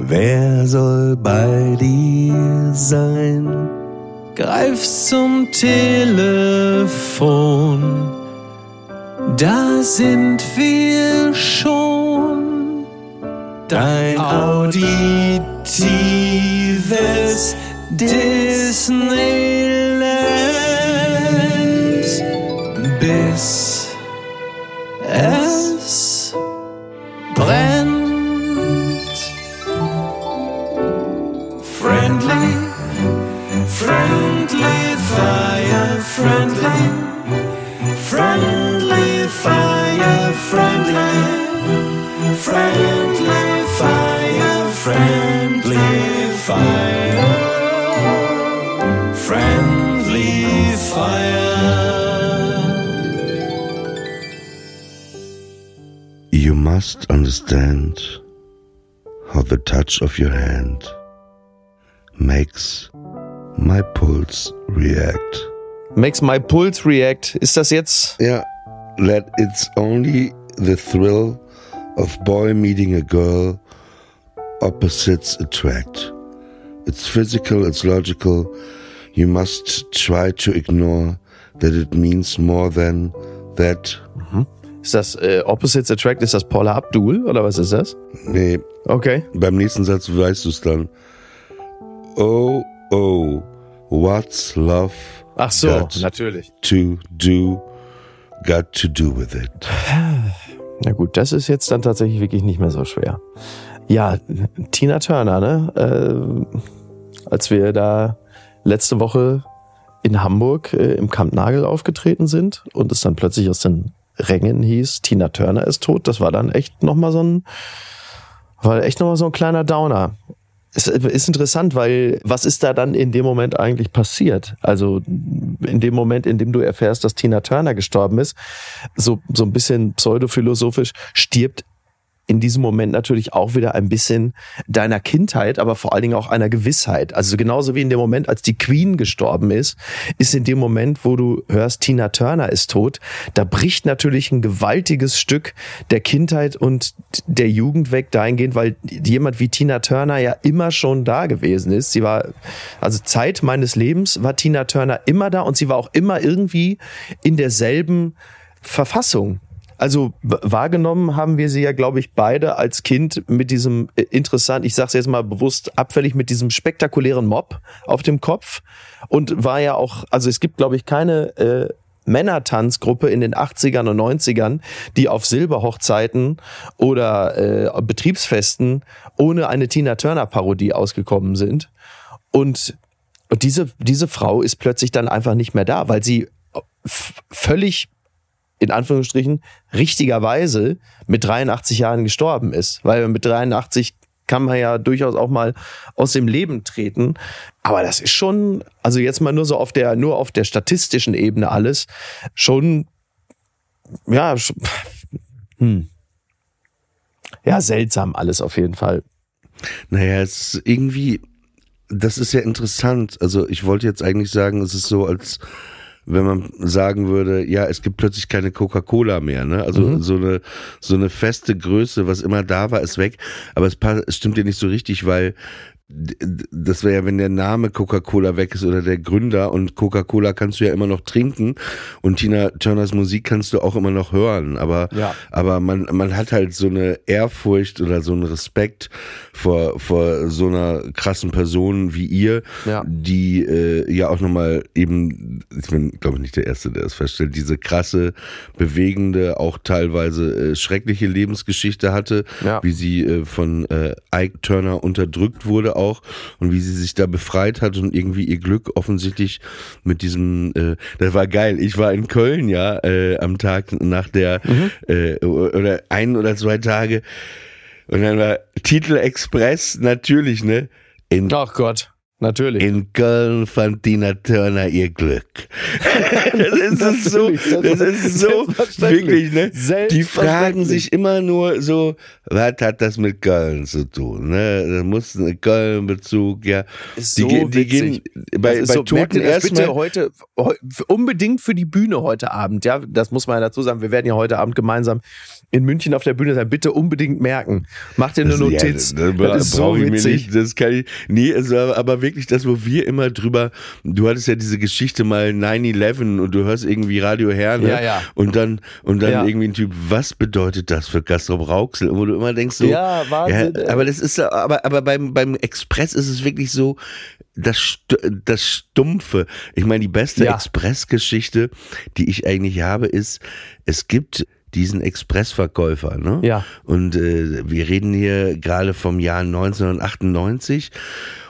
Wer soll bei dir sein? Greif zum Telefon. Da sind wir schon. Dein auditives Disneyland. Bis es friendly, friendly fire, friendly, friendly fire, friendly fire, friendly fire. You must understand how the touch of your hand makes my pulse react. Makes my pulse react. Ist das jetzt? Yeah, that it's only the thrill of boy meeting a girl, opposites attract. It's physical, it's logical. You must try to ignore that it means more than that. Ist das äh, Opposites Attract? Ist das Paula Abdul oder was ist das? Nee, Okay. beim nächsten Satz weißt du es dann. Oh, oh, what's love Ach so, got natürlich. to do, got to do with it? Na gut, das ist jetzt dann tatsächlich wirklich nicht mehr so schwer. Ja, Tina Turner, ne? Äh, als wir da letzte Woche in Hamburg äh, im Camp Nagel aufgetreten sind und es dann plötzlich aus den Rängen hieß, Tina Turner ist tot, das war dann echt nochmal so ein, war echt nochmal so ein kleiner Downer. Es ist interessant, weil was ist da dann in dem Moment eigentlich passiert? Also in dem Moment, in dem du erfährst, dass Tina Turner gestorben ist, so, so ein bisschen pseudophilosophisch, stirbt in diesem Moment natürlich auch wieder ein bisschen deiner Kindheit, aber vor allen Dingen auch einer Gewissheit. Also genauso wie in dem Moment, als die Queen gestorben ist, ist in dem Moment, wo du hörst, Tina Turner ist tot, da bricht natürlich ein gewaltiges Stück der Kindheit und der Jugend weg dahingehend, weil jemand wie Tina Turner ja immer schon da gewesen ist. Sie war, also Zeit meines Lebens war Tina Turner immer da und sie war auch immer irgendwie in derselben Verfassung. Also wahrgenommen haben wir sie ja, glaube ich, beide als Kind mit diesem äh, interessant, ich sage es jetzt mal bewusst abfällig, mit diesem spektakulären Mob auf dem Kopf und war ja auch, also es gibt, glaube ich, keine äh, Männertanzgruppe in den 80ern und 90ern, die auf Silberhochzeiten oder äh, Betriebsfesten ohne eine Tina Turner Parodie ausgekommen sind. Und, und diese, diese Frau ist plötzlich dann einfach nicht mehr da, weil sie f- völlig in Anführungsstrichen richtigerweise mit 83 Jahren gestorben ist. Weil mit 83 kann man ja durchaus auch mal aus dem Leben treten. Aber das ist schon, also jetzt mal nur so auf der, nur auf der statistischen Ebene alles, schon, ja, hm. ja, seltsam alles auf jeden Fall. Naja, es ist irgendwie, das ist ja interessant. Also ich wollte jetzt eigentlich sagen, es ist so, als wenn man sagen würde, ja, es gibt plötzlich keine Coca-Cola mehr, ne? Also so eine so eine feste Größe, was immer da war, ist weg. Aber es, pa- es stimmt ja nicht so richtig, weil das wäre ja, wenn der Name Coca-Cola weg ist oder der Gründer und Coca-Cola kannst du ja immer noch trinken und Tina Turners Musik kannst du auch immer noch hören, aber Ja. aber man man hat halt so eine Ehrfurcht oder so einen Respekt vor vor so einer krassen Person wie ihr, Ja. die äh, ja auch nochmal eben, ich bin glaube ich nicht der Erste, der das feststellt, diese krasse, bewegende, auch teilweise äh, schreckliche Lebensgeschichte hatte, Ja. wie sie äh, von äh, Ike Turner unterdrückt wurde auch und wie sie sich da befreit hat und irgendwie ihr Glück offensichtlich mit diesem, äh, das war geil. Ich war in Köln ja äh, am Tag nach der äh, oder ein oder zwei Tage und dann war Titel Express natürlich ne in Ach Gott. Natürlich. In Köln fand Tina Turner ihr Glück. das ist so, das ist so wirklich, ne? Die fragen sich immer nur so, was hat das mit Köln zu tun? Ne? Da muss ein Köln-Bezug, ja. Ist die, so die gehen bei, bei so, Toten erstmal heute unbedingt für die Bühne heute Abend, ja. Das muss man ja dazu sagen. Wir werden ja heute Abend gemeinsam in München auf der Bühne sein, bitte unbedingt merken. Mach dir eine das, Notiz. Ja, das, das ist so ich witzig. mir nicht. Das kann ich. Nee, es war aber wirklich das, wo wir immer drüber. Du hattest ja diese Geschichte mal 9-11 und du hörst irgendwie Radio Herne. Ja, ja. Und dann, und dann ja. irgendwie ein Typ, was bedeutet das für Kastrop Rauxel? Wo du immer denkst so. Ja, Wahnsinn. Ja, aber das ist, aber, aber beim, beim Express ist es wirklich so, das, das Stumpfe. Ich meine, die beste. Express-Geschichte, die ich eigentlich habe, ist, es gibt diesen Expressverkäufer. Ne? Ja. Und äh, wir reden hier gerade vom Jahr 1998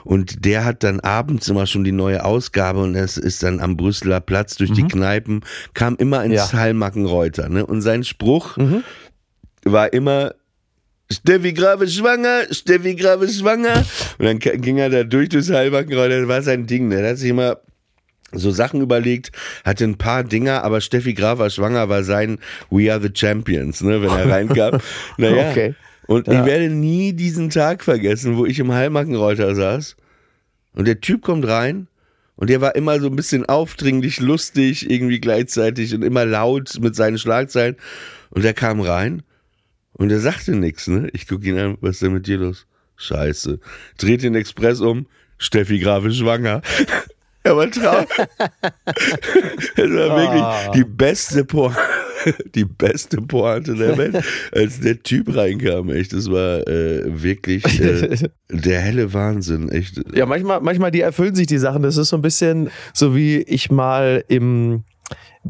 und der hat dann abends immer schon die neue Ausgabe und es ist dann am Brüsseler Platz durch mhm. die Kneipen, kam immer ins ja. Heilmackenreuter. Ne? Und sein Spruch mhm. war immer, Steffi Grave schwanger, Steffi Grave schwanger. Und dann ging er da durch durchs Heilbackenreuter, das war sein Ding. Ne? Er hat sich immer so Sachen überlegt, hatte ein paar Dinger, aber Steffi Graf war schwanger, war sein We are the Champions, ne, wenn er reinkam. naja. Okay. Und ja. ich werde nie diesen Tag vergessen, wo ich im Heilmackenreuter saß und der Typ kommt rein und der war immer so ein bisschen aufdringlich, lustig, irgendwie gleichzeitig und immer laut mit seinen Schlagzeilen. Und der kam rein und er sagte nichts, ne? Ich gucke ihn an, was ist denn mit dir los? Scheiße. Dreht den Express um, Steffi Graf ist schwanger. Er war traurig. das war wirklich ah. die beste Pointe, die beste Pointe der Welt, als der Typ reinkam, echt. Das war äh, wirklich äh, der helle Wahnsinn, echt. Ja, manchmal, manchmal, die erfüllen sich die Sachen. Das ist so ein bisschen so wie ich mal im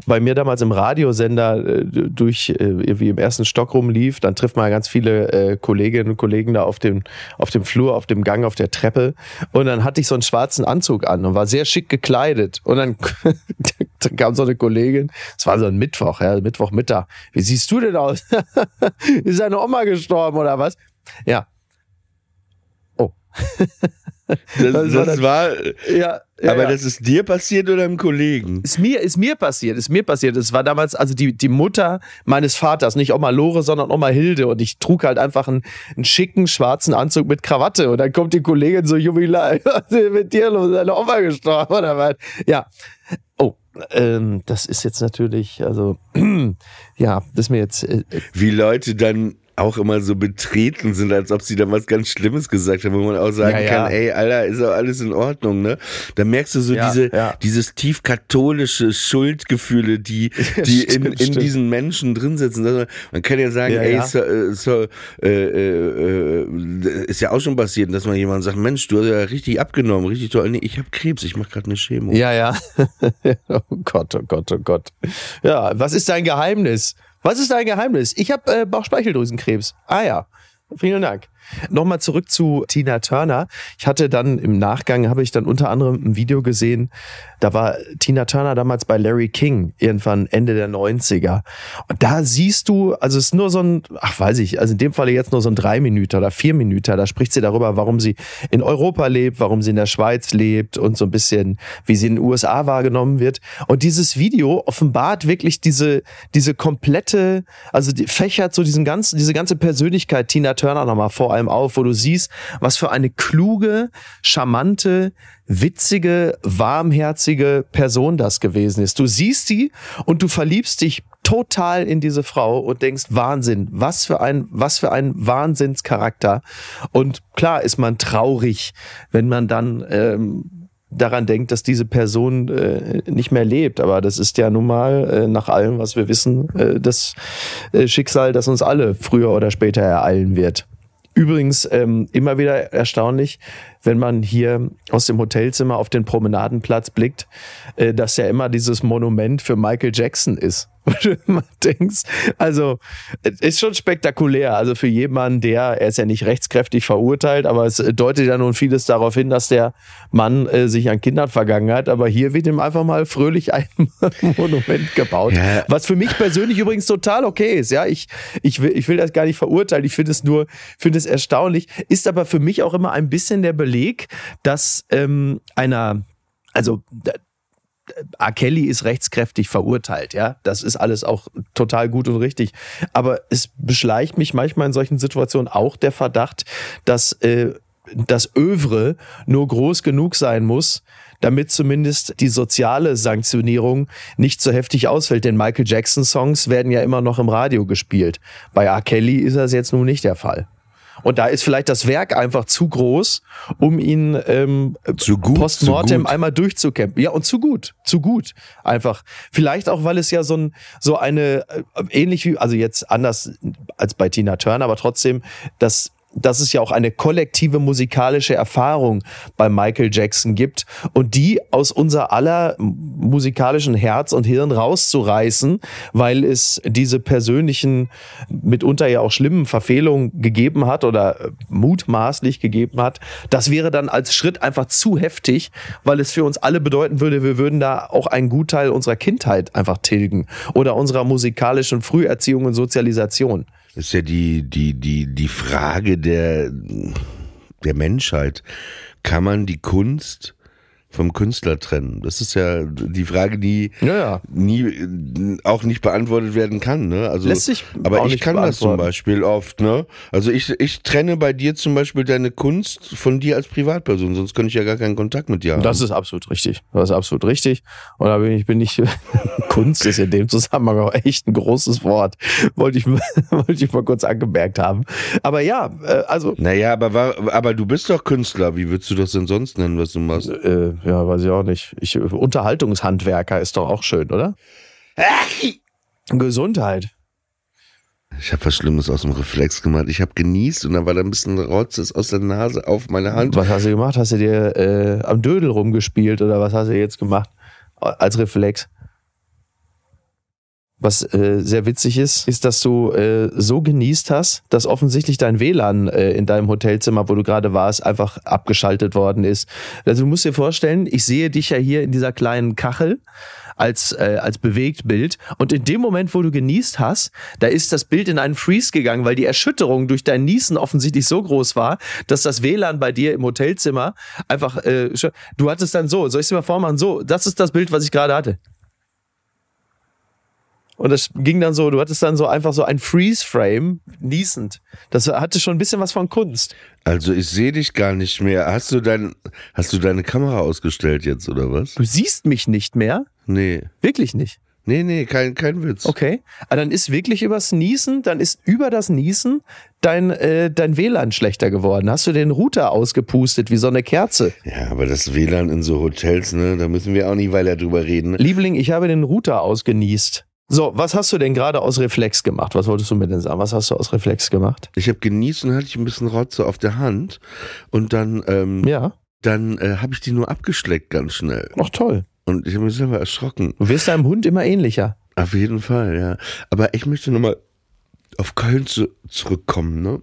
bei mir damals im Radiosender äh, durch äh, irgendwie im ersten Stock rumlief, dann trifft man ganz viele äh, Kolleginnen und Kollegen da auf dem, auf dem Flur, auf dem Gang, auf der Treppe. Und dann hatte ich so einen schwarzen Anzug an und war sehr schick gekleidet. Und dann, dann kam so eine Kollegin, es war so ein Mittwoch, ja, Mittwochmittag. Wie siehst du denn aus? Ist deine Oma gestorben oder was? Ja. Oh. Das, das, das war, ja, ja, aber ja. das ist dir passiert oder einem Kollegen? Ist mir, ist mir passiert, ist mir passiert. Es war damals, also die, die Mutter meines Vaters, nicht Oma Lore, sondern Oma Hilde. Und ich trug halt einfach einen, einen schicken schwarzen Anzug mit Krawatte. Und dann kommt die Kollegin so jubilär, was ist mit dir los? Deine Oma gestorben oder was? Ja. Oh, ähm, das ist jetzt natürlich, also, ja, das ist mir jetzt. Äh, Wie Leute dann auch immer so betreten sind, als ob sie da was ganz Schlimmes gesagt haben, wo man auch sagen ja, ja. kann, ey, Alter, ist doch alles in Ordnung, ne? Da merkst du so ja, diese, dieses tief katholische Schuldgefühle, die, die stimmt, in, in stimmt. diesen Menschen drin sitzen. Also, man kann ja sagen, ey, so, äh, so, äh, äh, äh, ist ja auch schon passiert, dass man jemand sagt, Mensch, du hast ja richtig abgenommen, richtig toll. Nee, ich habe Krebs, ich mache gerade eine Chemo. Ja, ja. oh Gott, oh Gott, oh Gott. Ja, was ist dein Geheimnis? Was ist dein Geheimnis? Ich habe äh, Bauchspeicheldrüsenkrebs. Ah ja. Vielen Dank. Nochmal zurück zu Tina Turner. Ich hatte dann im Nachgang, habe ich dann unter anderem ein Video gesehen, da war Tina Turner damals bei Larry King, irgendwann Ende der 90er. Und da siehst du, also es ist nur so ein, ach weiß ich, also in dem Falle jetzt nur so ein drei Minuten oder vier Minuten, da spricht sie darüber, warum sie in Europa lebt, warum sie in der Schweiz lebt und so ein bisschen, wie sie in den USA wahrgenommen wird. Und dieses Video offenbart wirklich diese, diese komplette, also die fächert so diesen ganzen, diese ganze Persönlichkeit Tina Turner nochmal vor allem auf, wo du siehst, was für eine kluge, charmante, witzige, warmherzige Person das gewesen ist. Du siehst sie und du verliebst dich total in diese Frau und denkst, Wahnsinn, was für ein, was für ein Wahnsinnscharakter. Und klar ist man traurig, wenn man dann ähm, daran denkt, dass diese Person äh, nicht mehr lebt. Aber das ist ja nun mal äh, nach allem, was wir wissen, äh, das äh, Schicksal, das uns alle früher oder später ereilen wird. Übrigens ähm, immer wieder erstaunlich, wenn man hier aus dem Hotelzimmer auf den Promenadenplatz blickt, dass ja immer dieses Monument für Michael Jackson ist. immer denkst, also es ist schon spektakulär. Also für jemanden, der, er ist ja nicht rechtskräftig verurteilt, aber es deutet ja nun vieles darauf hin, dass der Mann äh, sich an Kindern vergangen hat. Aber hier wird ihm einfach mal fröhlich ein Monument gebaut. Ja. Was für mich persönlich übrigens total okay ist. Ja, ich, ich, will, ich will das gar nicht verurteilen. Ich finde es nur, finde es erstaunlich. Ist aber für mich auch immer ein bisschen der Beleg, dass ähm, einer, also R. Kelly ist rechtskräftig verurteilt, ja. Das ist alles auch total gut und richtig. Aber es beschleicht mich manchmal in solchen Situationen auch der Verdacht, dass äh, das Övre nur groß genug sein muss, damit zumindest die soziale Sanktionierung nicht so heftig ausfällt. Denn Michael Jackson Songs werden ja immer noch im Radio gespielt. Bei R. Kelly ist das jetzt nun nicht der Fall. Und da ist vielleicht das Werk einfach zu groß, um ihn ähm, zu gut, postmortem einmal durchzukämpfen. Ja, und zu gut, zu gut. Einfach. Vielleicht auch, weil es ja so, ein, so eine, äh, ähnlich wie, also jetzt anders als bei Tina Turner, aber trotzdem, das dass es ja auch eine kollektive musikalische Erfahrung bei Michael Jackson gibt und die aus unser aller musikalischen Herz und Hirn rauszureißen, weil es diese persönlichen, mitunter ja auch schlimmen Verfehlungen gegeben hat oder mutmaßlich gegeben hat, das wäre dann als Schritt einfach zu heftig, weil es für uns alle bedeuten würde, wir würden da auch einen Gutteil unserer Kindheit einfach tilgen oder unserer musikalischen Früherziehung und Sozialisation. Ist ja die, die, die, die Frage der, der Menschheit. Kann man die Kunst vom Künstler trennen? Das ist ja die Frage, die ja, ja. nie auch nicht beantwortet werden kann. Ne? Also, Lässt sich aber ich kann das zum Beispiel oft. Ne? Also ich, ich trenne bei dir zum Beispiel deine Kunst von dir als Privatperson, sonst könnte ich ja gar keinen Kontakt mit dir haben. Das ist absolut richtig. Das ist absolut richtig. Und da bin ich, bin ich Kunst ist in dem Zusammenhang auch echt ein großes Wort. Wollte ich, wollte ich mal kurz angemerkt haben. Aber ja, äh, also. Naja, aber, war, aber du bist doch Künstler. Wie würdest du das denn sonst nennen, was du machst? Äh, ja, weiß ich auch nicht. Ich, Unterhaltungshandwerker ist doch auch schön, oder? Gesundheit. Ich habe was Schlimmes aus dem Reflex gemacht. Ich habe genießt und dann war da ein bisschen Rotzes aus der Nase auf meine Hand. Was hast du gemacht? Hast du dir äh, am Dödel rumgespielt oder was hast du jetzt gemacht als Reflex? Was äh, sehr witzig ist, ist, dass du äh, so genießt hast, dass offensichtlich dein WLAN äh, in deinem Hotelzimmer, wo du gerade warst, einfach abgeschaltet worden ist. Also du musst dir vorstellen, ich sehe dich ja hier in dieser kleinen Kachel als, äh, als Bewegtbild. Und in dem Moment, wo du genießt hast, da ist das Bild in einen Freeze gegangen, weil die Erschütterung durch dein Niesen offensichtlich so groß war, dass das WLAN bei dir im Hotelzimmer einfach, äh, du hattest dann so, soll ich es dir mal vormachen? So, das ist das Bild, was ich gerade hatte. Und das ging dann so, du hattest dann so einfach so ein Freeze-Frame, niesend. Das hatte schon ein bisschen was von Kunst. Also ich sehe dich gar nicht mehr. Hast du dein, hast du deine Kamera ausgestellt jetzt oder was? Du siehst mich nicht mehr? Nee. Wirklich nicht? Nee, nee, kein, kein Witz. Okay. Aber dann ist wirklich übers Niesen, dann ist über das Niesen dein, äh, dein WLAN schlechter geworden. Hast du den Router ausgepustet wie so eine Kerze? Ja, aber das WLAN in so Hotels, ne, da müssen wir auch nicht weiter drüber reden. Liebling, ich habe den Router ausgenießt. So, was hast du denn gerade aus Reflex gemacht? Was wolltest du mir denn sagen? Was hast du aus Reflex gemacht? Ich habe genießt und hatte ich ein bisschen Rotze auf der Hand und dann ähm, ja. dann äh, habe ich die nur abgeschleckt ganz schnell. Ach toll. Und ich habe mich selber erschrocken. Du wirst deinem Hund immer ähnlicher. Auf jeden Fall, ja. Aber ich möchte nochmal auf Köln zu, zurückkommen, ne?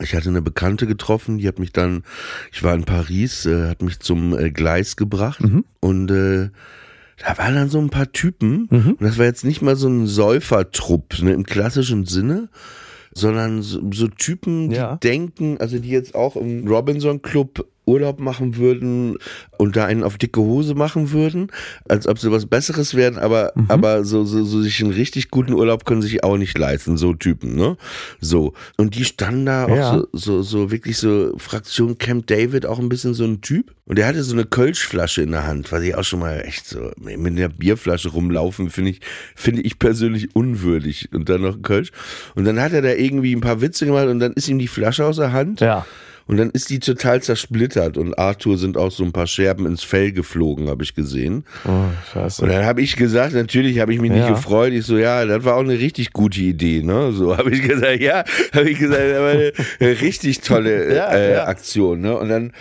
Ich hatte eine Bekannte getroffen, die hat mich dann, ich war in Paris, äh, hat mich zum äh, Gleis gebracht mhm. und äh, da waren dann so ein paar Typen, mhm. und das war jetzt nicht mal so ein Säufertrupp ne, im klassischen Sinne, sondern so, so Typen, die ja. denken, also die jetzt auch im Robinson Club Urlaub machen würden und da einen auf dicke Hose machen würden, als ob sie was Besseres wären, aber, mhm. aber so, so, so sich einen richtig guten Urlaub können sich auch nicht leisten, so Typen, ne? So. Und die standen da ja. auch so, so, so wirklich so Fraktion Camp David, auch ein bisschen so ein Typ. Und der hatte so eine Kölschflasche in der Hand, was ich auch schon mal echt so mit der Bierflasche rumlaufen, finde ich, finde ich persönlich unwürdig. Und dann noch ein Kölsch. Und dann hat er da irgendwie ein paar Witze gemacht und dann ist ihm die Flasche aus der Hand. Ja. Und dann ist die total zersplittert und Arthur sind auch so ein paar Scherben ins Fell geflogen, habe ich gesehen. Oh, scheiße. Und dann habe ich gesagt, natürlich habe ich mich ja. nicht gefreut. Ich so, ja, das war auch eine richtig gute Idee, ne? So habe ich gesagt, ja, habe ich gesagt, das war eine richtig tolle ja, äh, ja. Aktion, ne? Und dann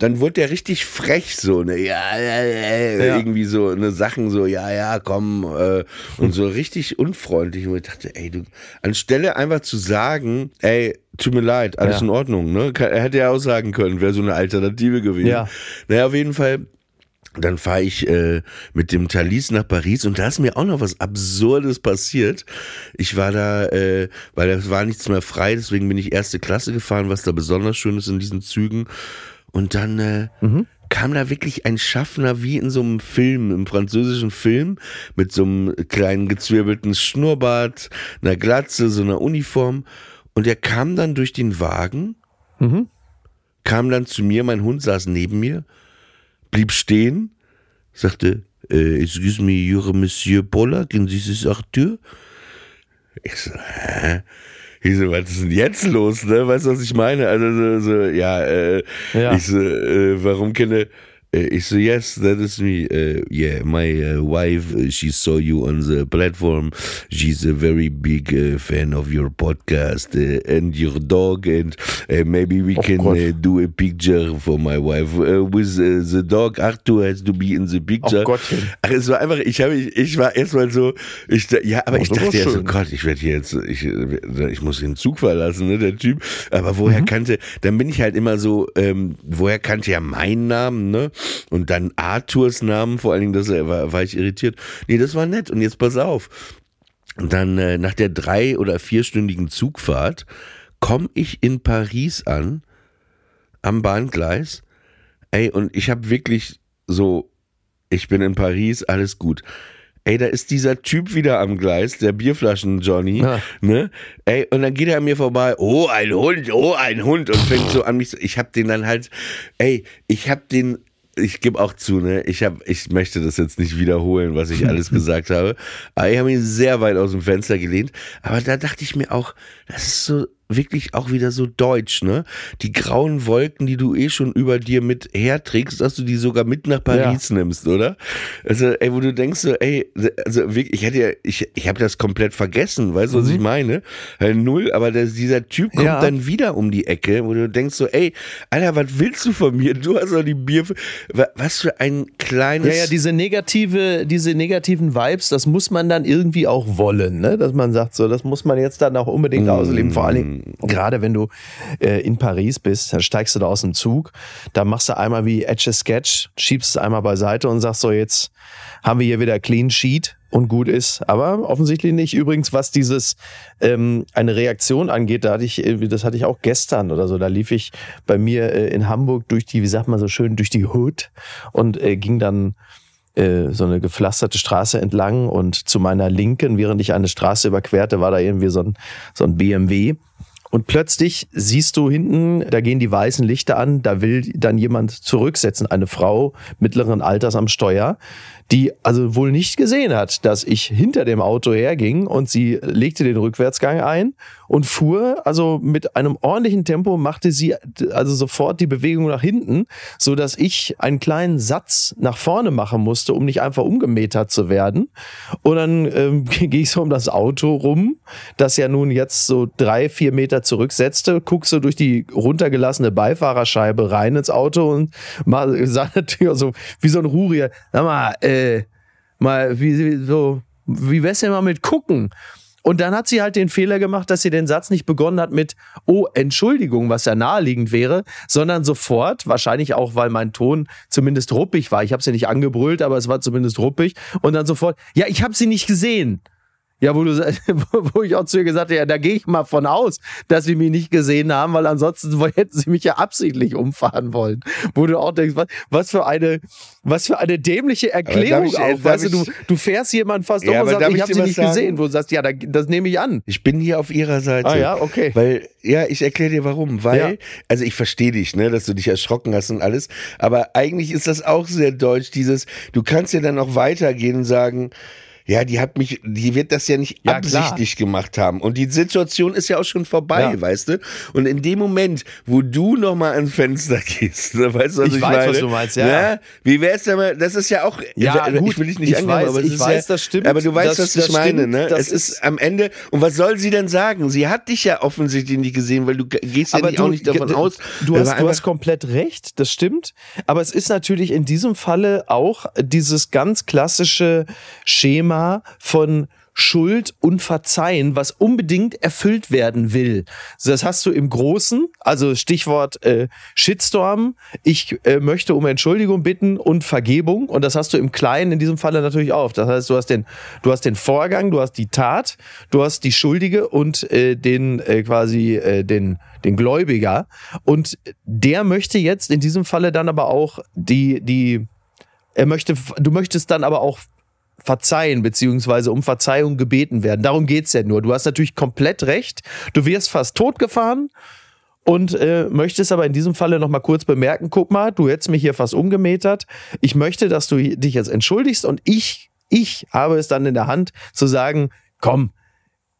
dann wurde der richtig frech so, ne, ja, ja, ja, irgendwie so, ne, Sachen so, ja, ja, komm, äh, und so richtig unfreundlich. Und ich dachte, ey, du, anstelle einfach zu sagen, ey, tut mir leid, alles in Ordnung, ne, er hätte ja auch sagen können, wäre so eine Alternative gewesen. Ja. Naja, auf jeden Fall dann fahre ich äh, mit dem Thalys nach Paris und da ist mir auch noch was Absurdes passiert. Ich war da, äh, weil es war nichts mehr frei, deswegen bin ich erste Klasse gefahren, was da besonders schön ist in diesen Zügen. Und dann äh, kam da wirklich ein Schaffner wie in so einem Film, im französischen Film, mit so einem kleinen gezwirbelten Schnurrbart, einer Glatze, so einer Uniform. Und er kam dann durch den Wagen, kam dann zu mir, mein Hund saß neben mir, blieb stehen, sagte, äh, excuse me, you're Monsieur Pollack and this is Arthur? Ich so, hä? Ich so, was ist denn jetzt los, ne? Weißt du, was ich meine? Also, so, so ja, äh, Ja. ich so, äh, warum kenne, äh, ich so, yes, that is me, äh, yeah, my uh, wife, uh, she saw you on the platform, she's a very big uh, fan of your podcast uh, and your dog and uh, maybe we Oh can uh, do a picture for my wife uh, with uh, the dog, Arthur has to be in the picture. Oh Gottchen. Ach, es war einfach, ich habe, ich, ich war erstmal so, ich, ja, aber Oh, ich dachte ja so. Gott, ich werde jetzt, ich, äh, ich muss den Zug verlassen, ne, der Typ. Aber Mhm. woher kannte, dann bin ich halt immer so, ähm, woher kannte er meinen Namen, ne? Und dann Arthurs Namen, vor allen Dingen, das äh, war, war ich irritiert. Nee, das war nett. Und jetzt pass auf. Und dann äh, nach der drei- oder vierstündigen Zugfahrt komme ich in Paris an, am Bahngleis. Ey, und ich habe wirklich so, ich bin in Paris, alles gut. Ey, da ist dieser Typ wieder am Gleis, der Bierflaschen-Johnny, ne? Ey, und dann geht er an mir vorbei, oh, ein Hund, oh, ein Hund, und fängt so an mich, ich hab den dann halt, ey, ich hab den, ich gebe auch zu, ne, ich hab, ich möchte das jetzt nicht wiederholen, was ich alles gesagt habe, aber ich habe mich sehr weit aus dem Fenster gelehnt, aber da dachte ich mir auch, das ist so, wirklich auch wieder so deutsch, ne? Die grauen Wolken, die du eh schon über dir mit herträgst, dass du die sogar mit nach Paris nimmst, oder? Also, ey, wo du denkst so, ey, also wirklich, ich hätte ja, ich, ich habe das komplett vergessen, weißt du, was ich meine? Äh, null, aber der, dieser Typ kommt Ja. dann wieder um die Ecke, wo du denkst so, ey, Alter, was willst du von mir? Du hast doch die Bier, wa- was für ein kleines. Ja, ja, diese negative, diese negativen Vibes, das muss man dann irgendwie auch wollen, ne? Dass man sagt, so, das muss man jetzt dann auch unbedingt ausleben. Vor allen Dingen, gerade wenn du äh, in Paris bist, dann steigst du da aus dem Zug, da machst du einmal wie a Sketch, schiebst es einmal beiseite und sagst so, jetzt haben wir hier wieder Clean Sheet und gut ist. Aber offensichtlich nicht. Übrigens, was dieses ähm, eine Reaktion angeht, da hatte ich, äh, das hatte ich auch gestern oder so. Da lief ich bei mir äh, in Hamburg durch die, wie sagt man so schön, durch die Hood und äh, ging dann äh, so eine gepflasterte Straße entlang und zu meiner Linken, während ich eine Straße überquerte, war da irgendwie so ein, so ein BMW. Und plötzlich siehst du hinten, da gehen die weißen Lichter an, da will dann jemand zurücksetzen, eine Frau mittleren Alters am Steuer, die also wohl nicht gesehen hat, dass ich hinter dem Auto herging und sie legte den Rückwärtsgang ein und fuhr also mit einem ordentlichen Tempo machte sie also sofort die Bewegung nach hinten, so dass ich einen kleinen Satz nach vorne machen musste, um nicht einfach umgemetert zu werden. Und dann ähm, gehe ich so um das Auto rum, das ja nun jetzt so drei, vier Meter zurücksetzte, guck so durch die runtergelassene Beifahrerscheibe rein ins Auto und mal sah natürlich so wie so ein Rurier, sag mal, äh, mal wie wie- so, wie wär's denn mal mit gucken? Und dann hat sie halt den Fehler gemacht, dass sie den Satz nicht begonnen hat mit Oh, Entschuldigung, was ja naheliegend wäre, sondern sofort, wahrscheinlich auch, weil mein Ton zumindest ruppig war. Ich habe sie nicht angebrüllt, aber es war zumindest ruppig. Und dann sofort, ja, ich habe sie nicht gesehen. Ja, wo, du, wo ich auch zu ihr gesagt habe, ja, da gehe ich mal von aus, dass sie mich nicht gesehen haben, weil ansonsten hätten sie mich ja absichtlich umfahren wollen. Wo du auch denkst, was, was für eine, was für eine dämliche Erklärung ich- äh, auch. Weißt du, darf du, ich- du fährst jemand fast Ja, um und sagst, ich ich habe sie nicht sagen? gesehen. Wo du sagst, ja, da, das nehme ich an. Ich bin hier auf ihrer Seite. Ah ja, okay. Weil, ja, ich erkläre dir warum. Weil, Ja. also ich verstehe dich, ne, dass du dich erschrocken hast und alles. Aber eigentlich ist das auch sehr deutsch, dieses, du kannst ja dann auch weitergehen und sagen, Ja, die hat mich, die wird das ja nicht Ja, absichtlich gemacht haben. Und die Situation ist ja auch schon vorbei, Ja. weißt du? Und in dem Moment, wo du nochmal ans Fenster gehst, ne, weißt du, was Ich ich, weiß, meine? was du meinst, ja. Ne? Wie wär's denn mal, das ist ja auch, Ja, ich, gut, ich will dich nicht ich angreifen, aber es ich weiß, ja, das stimmt, aber du weißt, das- was ich das meine, stimmt, ne? das Es ist, am Ende, und was soll sie denn sagen? Sie hat dich ja offensichtlich nicht gesehen, weil du ge- gehst ja nicht, auch nicht davon aus. Du hast, du hast komplett recht, das stimmt. Aber es ist natürlich in diesem Falle auch dieses ganz klassische Schema von Schuld und Verzeihen, was unbedingt erfüllt werden will. Das hast du im Großen, also Stichwort äh, Shitstorm, ich äh, möchte um Entschuldigung bitten und Vergebung. Und das hast du im Kleinen in diesem Falle natürlich auch. Das heißt, du hast den, du hast den Vorgang, du hast die Tat, du hast die Schuldige und äh, den äh, quasi äh, den, den Gläubiger. Und der möchte jetzt in diesem Falle dann aber auch die, die, er möchte, du möchtest dann aber auch verzeihen, beziehungsweise um Verzeihung gebeten werden. Darum geht's ja nur. Du hast natürlich komplett recht. Du wirst fast totgefahren und äh, möchtest aber in diesem Falle noch mal kurz bemerken, guck mal, du hättest mich hier fast umgemetert. Ich möchte, dass du dich jetzt entschuldigst und ich, ich habe es dann in der Hand zu sagen, komm,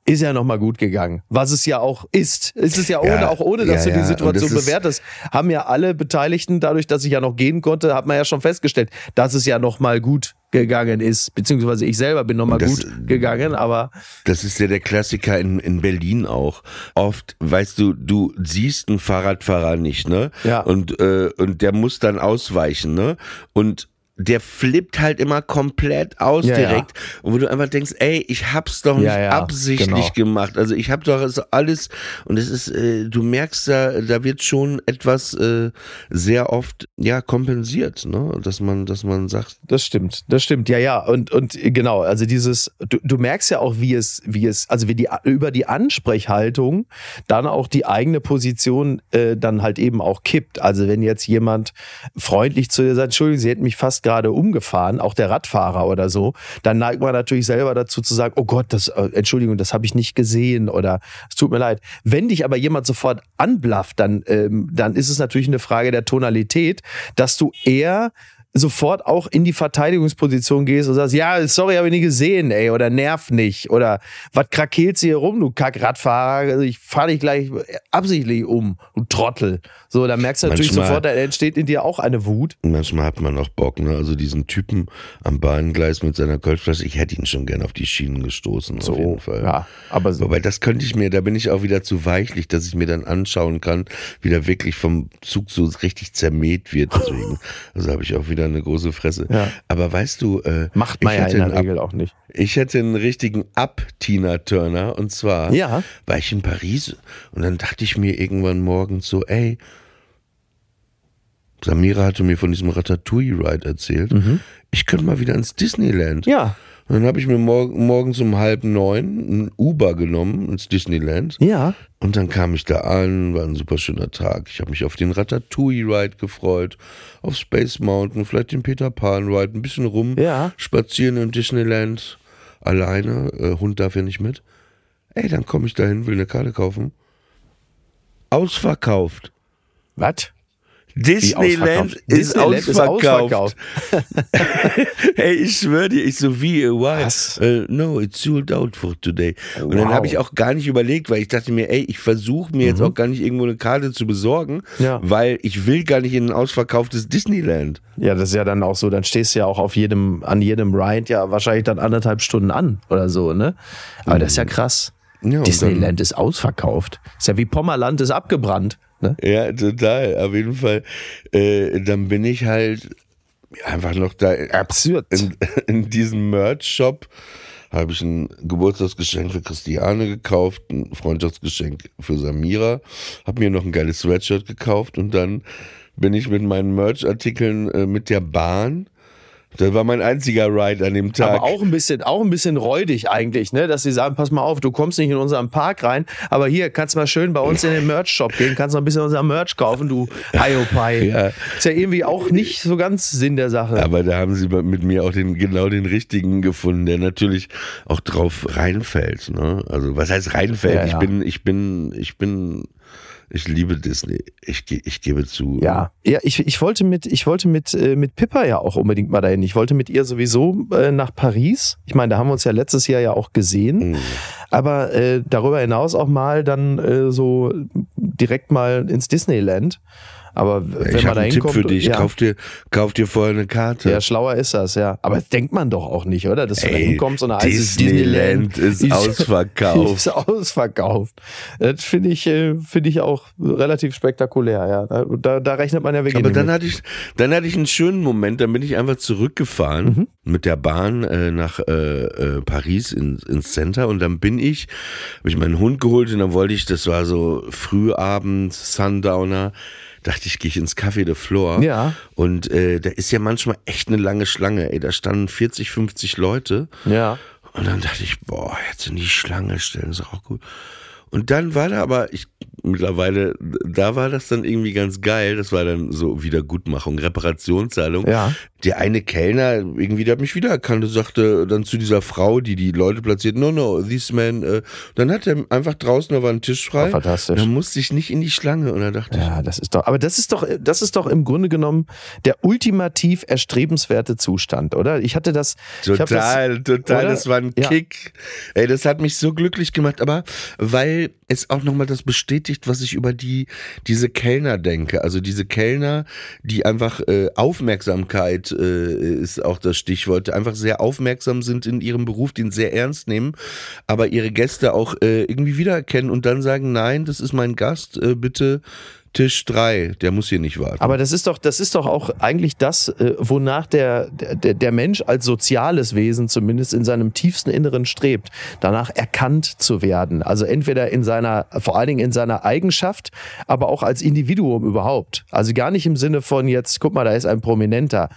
ist ja noch mal gut gegangen. Was es ja auch ist. Ist es ja ohne, Ja, auch ohne, dass ja, du die. Situation bewertest. Haben ja alle Beteiligten, dadurch, dass ich ja noch gehen konnte, hat man ja schon festgestellt, dass es ja noch mal gut gegangen ist. Beziehungsweise ich selber bin noch mal Das- gut gegangen, aber Das ist ja der Klassiker in, in Berlin auch. Oft, weißt du, du siehst einen Fahrradfahrer nicht, ne? Ja. Und, äh, und der muss dann ausweichen, ne? Und der flippt halt immer komplett aus Ja, direkt. Und wo du einfach denkst, ey, ich hab's doch nicht Ja, ja, absichtlich genau. gemacht. Also ich hab doch alles, und es ist, äh, du merkst da, da wird schon etwas äh, sehr oft, ja, kompensiert, ne? Dass man, dass man sagt, Das stimmt, das stimmt, ja, ja. Und, und genau, also dieses, du, du merkst ja auch, wie es, wie es, also wie die über die Ansprechhaltung dann auch die eigene Position äh, dann halt eben auch kippt. Also wenn jetzt jemand freundlich zu dir sagt, Entschuldigung, sie hätten mich fast gerade umgefahren, auch der Radfahrer oder so, dann neigt man natürlich selber dazu zu sagen, oh Gott, das, äh, Entschuldigung, das habe ich nicht gesehen oder es tut mir leid. Wenn dich aber jemand sofort anblafft, dann, ähm, dann ist es natürlich eine Frage der Tonalität, dass du eher sofort auch in die Verteidigungsposition gehst und sagst, ja, sorry, habe ich nie gesehen, ey, oder nerv nicht, oder was krakelst du hier rum, du Kackradfahrer, also ich fahre dich gleich absichtlich um, du Trottel. So, dann merkst du natürlich Manchmal- sofort, da entsteht in dir auch eine Wut. Manchmal hat man auch Bock, ne? Also diesen Typen am Bahngleis mit seiner Kölschflasche, ich hätte ihn schon gern auf die Schienen gestoßen, auf jeden Fall. ja, aber so. Wobei, das könnte ich mir, da bin ich auch wieder zu weichlich, dass ich mir dann anschauen kann, wie der wirklich vom Zug so richtig zermäht wird. Deswegen, also habe ich auch wieder eine große Fresse. Ja. Aber weißt du, äh, Macht man ich ja hätte in einen der Ab- Regel auch nicht. ich hätte einen richtigen Up-Tina Turner und zwar Ja. war ich in Paris und dann dachte ich mir irgendwann morgens so, ey, Samira hatte mir von diesem Ratatouille-Ride erzählt. Ich könnte mal wieder ins Disneyland. Mhm. Ja, Und dann habe ich mir mor morgens um halb neun ein Uber genommen ins Disneyland. ja. Und dann kam ich da an, war ein super schöner Tag. Ich habe mich auf den Ratatouille-Ride gefreut, auf Space Mountain, vielleicht den Peter Pan-Ride, ein bisschen rum, Ja. spazieren im Disneyland, alleine, äh, Hund darf ja nicht mit. Ey, dann komme ich dahin, will eine Karte kaufen. Ausverkauft. Was? Disneyland, ausverkauft? ist, Disneyland ist ausverkauft. Ey, ich schwöre dir, ich so wie, äh, why? Äh, no, it's sold out for today. Und dann Wow. habe ich auch gar nicht überlegt, weil ich dachte mir, ey, ich versuche mir jetzt auch gar nicht irgendwo eine Karte zu besorgen, Mhm. Ja. weil ich will gar nicht in ein ausverkauftes Disneyland. Ja, das ist ja dann auch so, dann stehst du ja auch auf jedem, an jedem Ride ja wahrscheinlich dann anderthalb Stunden an oder so, ne? Aber das ist ja krass. Ja, Disneyland ist ausverkauft. Ist ja wie Pommerland ist abgebrannt. Ne? Ja, total. Auf jeden Fall. Äh, dann bin ich halt einfach noch da Absurd. in, in diesem Merch-Shop. Habe ich ein Geburtstagsgeschenk für Christiane gekauft, ein Freundschaftsgeschenk für Samira, habe mir noch ein geiles Sweatshirt gekauft und dann bin ich mit meinen Merch-Artikeln äh, mit der Bahn. Das war mein einziger Ride an dem Tag. Aber auch ein bisschen, auch ein bisschen räudig eigentlich, ne? Dass sie sagen, pass mal auf, du kommst nicht in unseren Park rein, aber hier kannst du mal schön bei uns in den Merch-Shop gehen, kannst noch ein bisschen unser Merch kaufen, du Hiopai. Ja. Ist ja irgendwie auch nicht so ganz Sinn der Sache. Aber da haben sie mit mir auch den, genau den richtigen gefunden, der natürlich auch drauf reinfällt. Ne? Also was heißt reinfällt? Ja, Ich ja. bin, ich bin, ich bin Ich liebe Disney. Ich, ich gebe zu. Ja, ja ich, ich wollte mit, ich wollte mit, äh, mit Pippa ja auch unbedingt mal dahin. Ich wollte mit ihr sowieso äh, nach Paris. Ich meine, da haben wir uns ja letztes Jahr ja auch gesehen. Mhm. Aber äh, darüber hinaus auch mal dann äh, so direkt mal ins Disneyland. Aber wenn ich man da einen Tipp für dich. ja, Kauf, dir, kauf dir vorher eine Karte. ja, schlauer ist das, ja. Aber das denkt man doch auch nicht, oder? Dass du da hinkommst und es Disneyland ist ausverkauft. Ist ausverkauft. Das finde ich, äh, finde ich auch relativ spektakulär, ja. Da, da, rechnet man ja wirklich Aber dann mit. hatte ich, dann hatte ich einen schönen Moment, dann bin ich einfach zurückgefahren Mhm. mit der Bahn äh, nach äh, äh, Paris in, ins Center und dann bin ich, habe ich meinen Hund geholt und dann wollte ich, das war so Frühabend, Sundowner, dachte ich, gehe ich ins Café de Flore. Ja. Und äh, da ist ja manchmal echt eine lange Schlange, ey, da standen 40, 50 Leute. Ja. Und dann dachte ich, boah, jetzt in die Schlange stellen, ist auch gut. Und dann war da aber, ich mittlerweile, da war das dann irgendwie ganz geil. Das war dann so Wiedergutmachung, Reparationszahlung. Ja. Der eine Kellner, irgendwie, der hat mich wiedererkannt und sagte dann zu dieser Frau, die die Leute platziert, no, no, this man. Äh, dann hat er einfach draußen, da war ein Tisch frei. Oh, fantastisch. Dann musste ich nicht in die Schlange. Und dann dachte ich, Ja, das ist doch, aber das ist doch, das ist doch im Grunde genommen der ultimativ erstrebenswerte Zustand, oder? Ich hatte das, ich Total, total. oder? Das war ein Ja. Kick. Ey, das hat mich so glücklich gemacht, aber weil es auch nochmal das bestätigt, was ich über die, diese Kellner denke. Also diese Kellner, die einfach äh, Aufmerksamkeit äh, ist auch das Stichwort, einfach sehr aufmerksam sind in ihrem Beruf, den sehr ernst nehmen, aber ihre Gäste auch äh, irgendwie wiedererkennen und dann sagen, nein, das ist mein Gast, äh, bitte Tisch drei, der muss hier nicht warten. Aber das ist doch, das ist doch auch eigentlich das, äh, wonach der, der, der Mensch als soziales Wesen zumindest in seinem tiefsten Inneren strebt, danach erkannt zu werden. Also entweder in seiner, vor allen Dingen in seiner Eigenschaft, aber auch als Individuum überhaupt. Also gar nicht im Sinne von jetzt, guck mal, da ist ein Prominenter,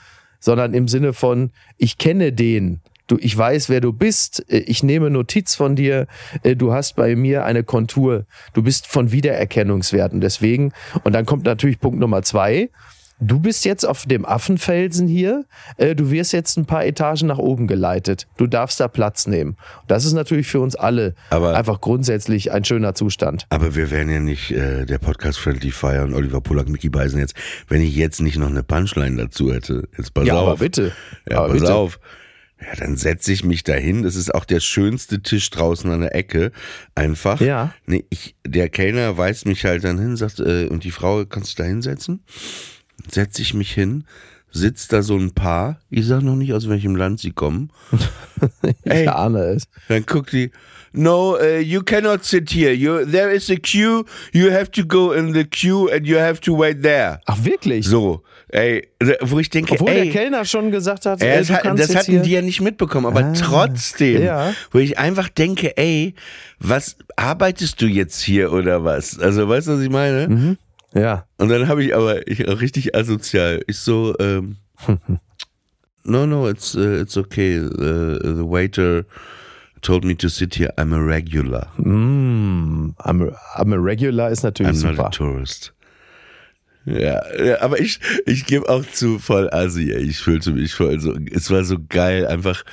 sondern im Sinne von, ich kenne den. Du, ich weiß, wer du bist. Ich nehme Notiz von dir. Du hast bei mir eine Kontur. Du bist von Wiedererkennungswerten. Deswegen, und dann kommt natürlich Punkt Nummer zwei. Du bist jetzt auf dem Affenfelsen hier. Äh, Du wirst jetzt ein paar Etagen nach oben geleitet. Du darfst da Platz nehmen. Das ist natürlich für uns alle Aber- einfach grundsätzlich ein schöner Zustand. Aber wir wären ja nicht äh, der Podcast Friendly Fire und Oliver Polak, Mickey Beisen jetzt, wenn ich jetzt nicht noch eine Punchline dazu hätte. Jetzt pass Ja, auf. aber bitte. Ja, aber pass bitte. auf. Ja, dann setze ich mich dahin. Das ist auch der schönste Tisch draußen an der Ecke. Einfach. Ja. Nee, ich, der Kellner weist mich halt dann hin, sagt, äh, und die Frau, kannst du da hinsetzen? Setze ich mich hin, sitzt da so ein Paar. Ich sag noch nicht, aus welchem Land sie kommen. Ich Ey. ahne es. Dann guckt die, no, uh, you cannot sit here. You, there is a queue. You have to go in the queue and you have to wait there. Ach, wirklich? So, ey, wo ich denke, Obwohl ey, der Kellner schon gesagt hat, ey, kannst das hatten die ja nicht mitbekommen, aber Ah, trotzdem, ja. wo ich einfach denke, ey, was arbeitest du jetzt hier oder was? Also, weißt du, was ich meine? Mhm. Ja. Und dann habe ich aber ich auch richtig asozial. Ich so, ähm, no, no, it's uh, it's okay. Uh, the waiter told me to sit here. I'm a regular. Mm, I'm, I'm a regular ist natürlich I'm not super. a tourist. Ja, ja, aber ich, ich gebe auch zu voll Asi, ich fühlte mich voll so, es war so geil, einfach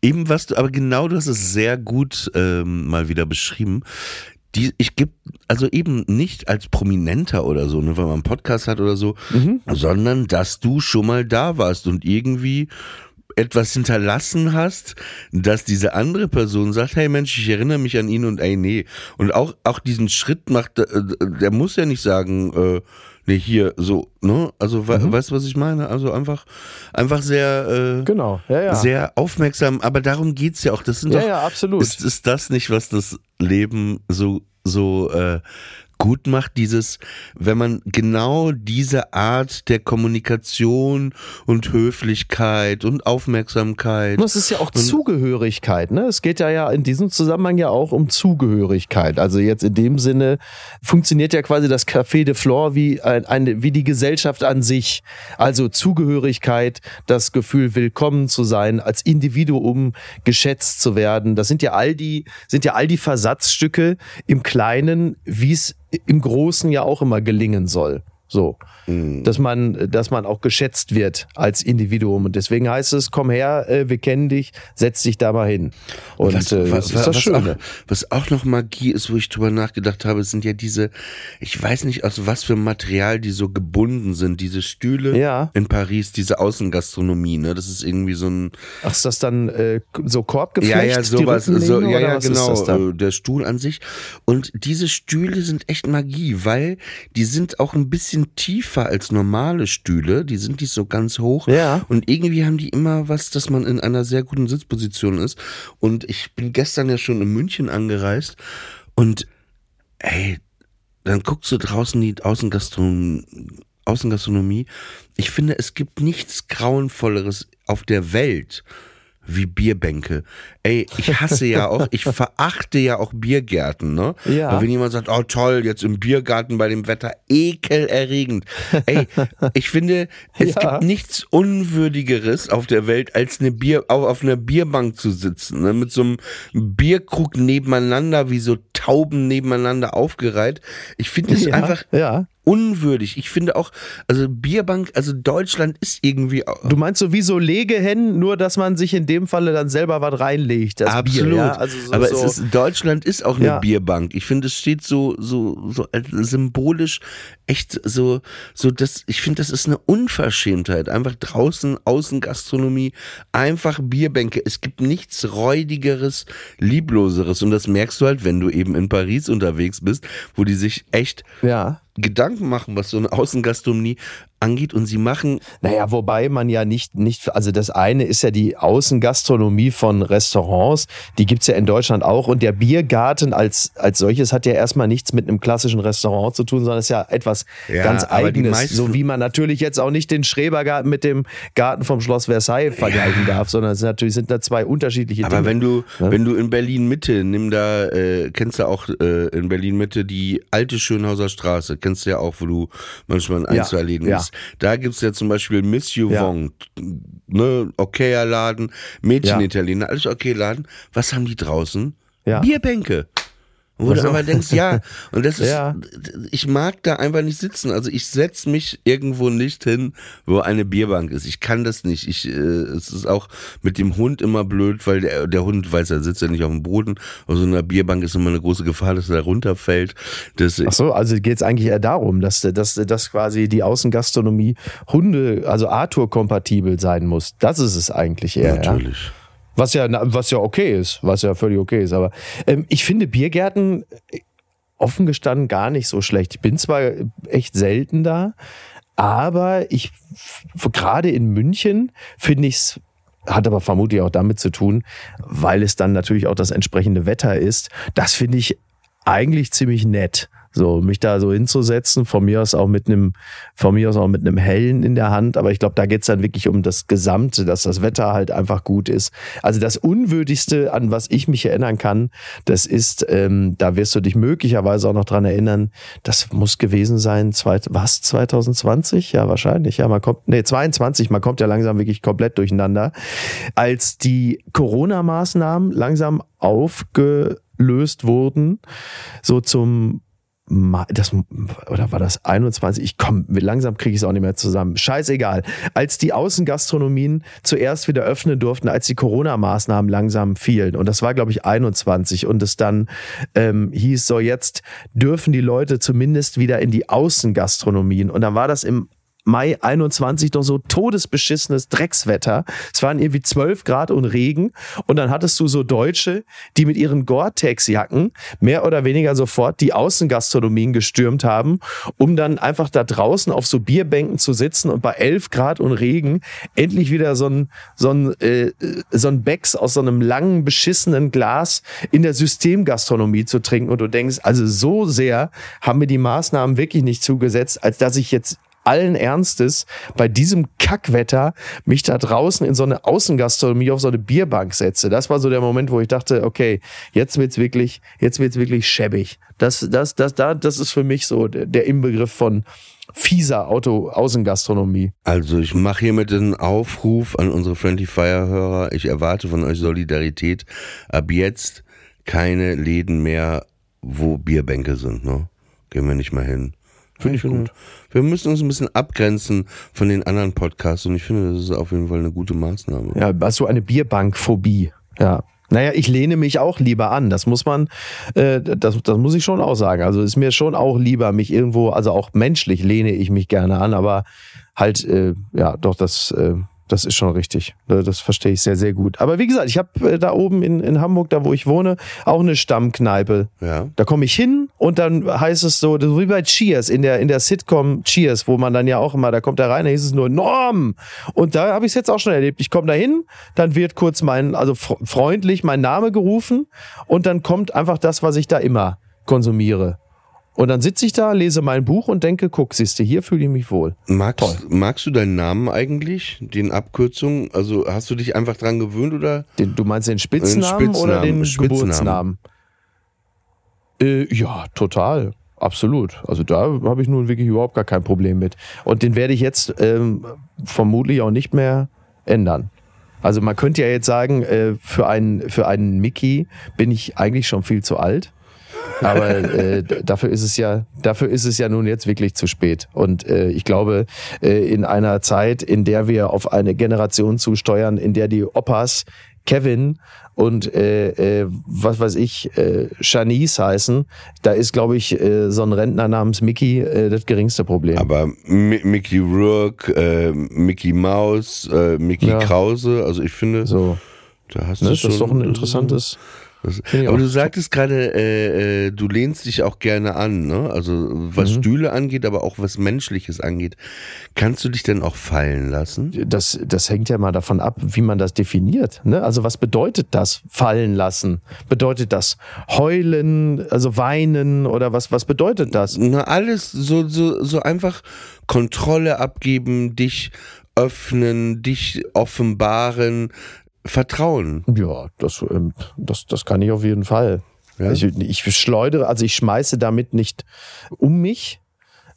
eben was du, aber genau du hast es sehr gut ähm, mal wieder beschrieben. Die, ich gebe, also eben nicht als Prominenter oder so, ne, weil man einen Podcast hat oder so, sondern dass du schon mal da warst und irgendwie etwas hinterlassen hast, dass diese andere Person sagt, hey Mensch, ich erinnere mich an ihn und ey, nee. Und auch, auch diesen Schritt macht, äh, der muss ja nicht sagen, äh, nee, hier, so, ne? Also, we weißt du, was ich meine? Also einfach, einfach sehr, äh, Genau, ja, ja. sehr aufmerksam, aber darum geht's ja auch. Das sind ja, doch, ja, absolut. ist, ist das nicht, was das Leben so, so äh, gut macht? Dieses, wenn man genau diese Art der Kommunikation und Höflichkeit und Aufmerksamkeit. Und es ist ja auch Zugehörigkeit, ne? Es geht ja ja in diesem Zusammenhang ja auch um Zugehörigkeit. Also jetzt in dem Sinne funktioniert ja quasi das Café de Flore wie ein, eine, wie die Gesellschaft an sich. Also Zugehörigkeit, das Gefühl, willkommen zu sein, als Individuum geschätzt zu werden. Das sind ja all die, sind ja all die Versatzstücke im Kleinen, wie es im Großen ja auch immer gelingen soll. So. Mhm. Dass man, dass man auch geschätzt wird als Individuum. Und deswegen heißt es, komm her, äh, wir kennen dich, setz dich da mal hin. Und was, äh, was, das was Auch, was auch noch Magie ist, wo ich drüber nachgedacht habe, sind ja diese, ich weiß nicht aus was für Material die so gebunden sind, diese Stühle ja. in Paris, diese Außengastronomie, ne? Das ist irgendwie so ein. Ach, ist das dann äh, so Korbgeflecht? Ja, ja, sowas. So, ja, ja, genau. Äh, der Stuhl an sich. Und diese Stühle sind echt Magie, weil die sind auch ein bisschen tiefer als normale Stühle. Die sind nicht so ganz hoch. Ja. Und irgendwie haben die immer was, dass man in einer sehr guten Sitzposition ist. Und ich bin gestern ja schon in München angereist und ey, dann guckst du draußen die Außengastronomie, Außengastronomie. Ich finde, es gibt nichts Grauenvolleres auf der Welt wie Bierbänke. Ey, ich hasse ja auch, ich verachte ja auch Biergärten, ne? Ja. Aber wenn jemand sagt, oh toll, jetzt im Biergarten bei dem Wetter, ekelerregend. Ey, ich finde, es ja. gibt nichts Unwürdigeres auf der Welt, als eine Bier, auch auf einer Bierbank zu sitzen, ne? Mit so einem Bierkrug nebeneinander, wie so Tauben nebeneinander aufgereiht. Ich finde es ja, einfach ja unwürdig. Ich finde auch, also Bierbank, also Deutschland ist irgendwie. Du meinst so wie so Legehennen, nur dass man sich in dem Falle dann selber was reinlegt. Absolut. Bier, ja? also so, Aber so. ist, Deutschland ist auch eine ja. Bierbank. Ich finde, es steht so, so, so symbolisch echt so, so das, ich finde, das ist eine Unverschämtheit. Einfach draußen, Außengastronomie, einfach Bierbänke. Es gibt nichts räudigeres, liebloseres. Und das merkst du halt, wenn du eben in Paris unterwegs bist, wo die sich echt ja Gedanken machen, was so eine Außengastronomie angeht und sie machen. Naja, wobei man ja nicht, nicht, also das eine ist ja die Außengastronomie von Restaurants, die gibt's ja in Deutschland auch und der Biergarten als, als solches hat ja erstmal nichts mit einem klassischen Restaurant zu tun, sondern ist ja etwas ja, ganz Eigenes, so wie man natürlich jetzt auch nicht den Schrebergarten mit dem Garten vom Schloss Versailles vergleichen ja. darf, sondern es natürlich sind da zwei unterschiedliche Aber Dinge. wenn du, ja? wenn du in Berlin Mitte, nimm da, äh, kennst du auch äh, in Berlin Mitte die alte Schönhauser Straße, kennst du ja auch, wo du manchmal in ein, zwei Läden ja. bist. Da gibt's ja zum Beispiel Miss You ja. Wong, ne, okayer Laden, Mädchen-Italiener, alles okay Laden. Was haben die draußen? Ja. Bierbänke. Wo du aber denkst, ja, und das ist, ja. ich mag da einfach nicht sitzen. Also ich setz mich irgendwo nicht hin, wo eine Bierbank ist. Ich kann das nicht. Ich, äh, es ist auch mit dem Hund immer blöd, weil der, der Hund weiß, er sitzt ja nicht auf dem Boden. Auf so einer Bierbank ist immer eine große Gefahr, dass er runterfällt. Das, Ach so, also geht es eigentlich eher darum, dass, dass, dass quasi die Außengastronomie Hunde, also Arthur-kompatibel sein muss. Das ist es eigentlich eher. Natürlich. Ja? Was ja, was ja okay ist, was ja völlig okay ist. Aber ähm, ich finde Biergärten äh, offen gestanden gar nicht so schlecht. Ich bin zwar echt selten da, aber ich gerade in München finde ich es hat aber vermutlich auch damit zu tun, weil es dann natürlich auch das entsprechende Wetter ist. Das finde ich eigentlich ziemlich nett. So, mich da so hinzusetzen, von mir aus auch mit einem, von mir aus auch mit einem Hellen in der Hand. Aber ich glaube, da geht's dann wirklich um das Gesamte, dass das Wetter halt einfach gut ist. Also das Unwürdigste, an was ich mich erinnern kann, das ist, ähm, da wirst du dich möglicherweise auch noch dran erinnern, das muss gewesen sein, zwei, was, 2020? Ja, wahrscheinlich. Ja, man kommt, nee, 22, man kommt ja langsam wirklich komplett durcheinander. Als die Corona-Maßnahmen langsam aufgelöst wurden, so zum das, oder war das 21? Ich komme, langsam kriege ich es auch nicht mehr zusammen. Scheißegal. Als die Außengastronomien zuerst wieder öffnen durften, als die Corona-Maßnahmen langsam fielen, und das war, glaube ich, 21, und es dann ähm, hieß, so jetzt dürfen die Leute zumindest wieder in die Außengastronomien. Und dann war das im Mai 21 doch so todesbeschissenes Dreckswetter. Es waren irgendwie 12 Grad und Regen. Und dann hattest du so Deutsche, die mit ihren Gore-Tex-Jacken mehr oder weniger sofort die Außengastronomien gestürmt haben, um dann einfach da draußen auf so Bierbänken zu sitzen und bei 11 Grad und Regen endlich wieder so ein, so ein, äh, so ein Becks aus so einem langen, beschissenen Glas in der Systemgastronomie zu trinken. Und du denkst, also so sehr haben mir die Maßnahmen wirklich nicht zugesetzt, als dass ich jetzt allen Ernstes bei diesem Kackwetter mich da draußen in so eine Außengastronomie auf so eine Bierbank setze. Das war so der Moment, wo ich dachte, okay, jetzt wird's wirklich, jetzt wird's wirklich schäbig. Das, das, das, das, das ist für mich so der Inbegriff von fieser Auto Außengastronomie. Also ich mache hiermit einen Aufruf an unsere Friendly Fire Hörer. Ich erwarte von euch Solidarität. Ab jetzt keine Läden mehr, wo Bierbänke sind. Ne? Gehen wir nicht mehr hin. Finde ich gut. Wir müssen uns ein bisschen abgrenzen von den anderen Podcasts und ich finde, das ist auf jeden Fall eine gute Maßnahme. Ja, also eine Bierbankphobie. Ja. Naja, ich lehne mich auch lieber an. Das muss man, äh, das, das muss ich schon auch sagen. Also ist mir schon auch lieber, mich irgendwo, also auch menschlich lehne ich mich gerne an, aber halt, äh, ja, doch, das, äh, das ist schon richtig. Das verstehe ich sehr, sehr gut. Aber wie gesagt, ich habe äh, da oben in, in Hamburg, da wo ich wohne, auch eine Stammkneipe. Ja. Da komme ich hin und dann heißt es so, so wie bei Cheers, in der, in der Sitcom Cheers, wo man dann ja auch immer, da kommt er rein, da hieß es nur Norm. Und da habe ich es jetzt auch schon erlebt. Ich komme da hin, dann wird kurz mein, also freundlich mein Name gerufen und dann kommt einfach das, was ich da immer konsumiere. Und dann sitze ich da, lese mein Buch und denke, guck, siehst du, hier fühle ich mich wohl. Magst, magst du deinen Namen eigentlich? Den Abkürzungen? Also hast du dich einfach dran gewöhnt oder? Den, du meinst den Spitznamen, den Spitznamen oder den Spitznamen. Geburtsnamen? Äh, ja, total. Absolut. Also da habe ich nun wirklich überhaupt gar kein Problem mit. Und den werde ich jetzt ähm, vermutlich auch nicht mehr ändern. Also man könnte ja jetzt sagen, äh, für einen, für einen Mickey bin ich eigentlich schon viel zu alt. Aber äh, dafür ist es ja, dafür ist es ja nun jetzt wirklich zu spät. Und äh, ich glaube, äh, in einer Zeit, in der wir auf eine Generation zusteuern, in der die Opas Kevin und äh, äh, was weiß ich, äh, Shanice heißen, da ist, glaube ich, äh, so ein Rentner namens Mickey äh, das geringste Problem. Aber M Mickey Rourke, äh, Mickey Mouse, äh, Mickey ja. Krause, also ich finde, so. da hast ne, du schon... Das ist doch ein interessantes... Das, aber du sagtest gerade, äh, äh, du lehnst dich auch gerne an, ne? Also was mhm. Stühle angeht, aber auch was Menschliches angeht. Kannst du dich denn auch fallen lassen? Das, das hängt ja mal davon ab, wie man das definiert. Ne? Also was bedeutet das fallen lassen? Bedeutet das heulen, also weinen oder was, was bedeutet das? Na, alles so, so, so einfach Kontrolle abgeben, dich öffnen, dich offenbaren, Vertrauen. Ja, das, ähm, das, das kann ich auf jeden Fall. Ja? Ich, ich schleudere, also ich schmeiße damit nicht um mich,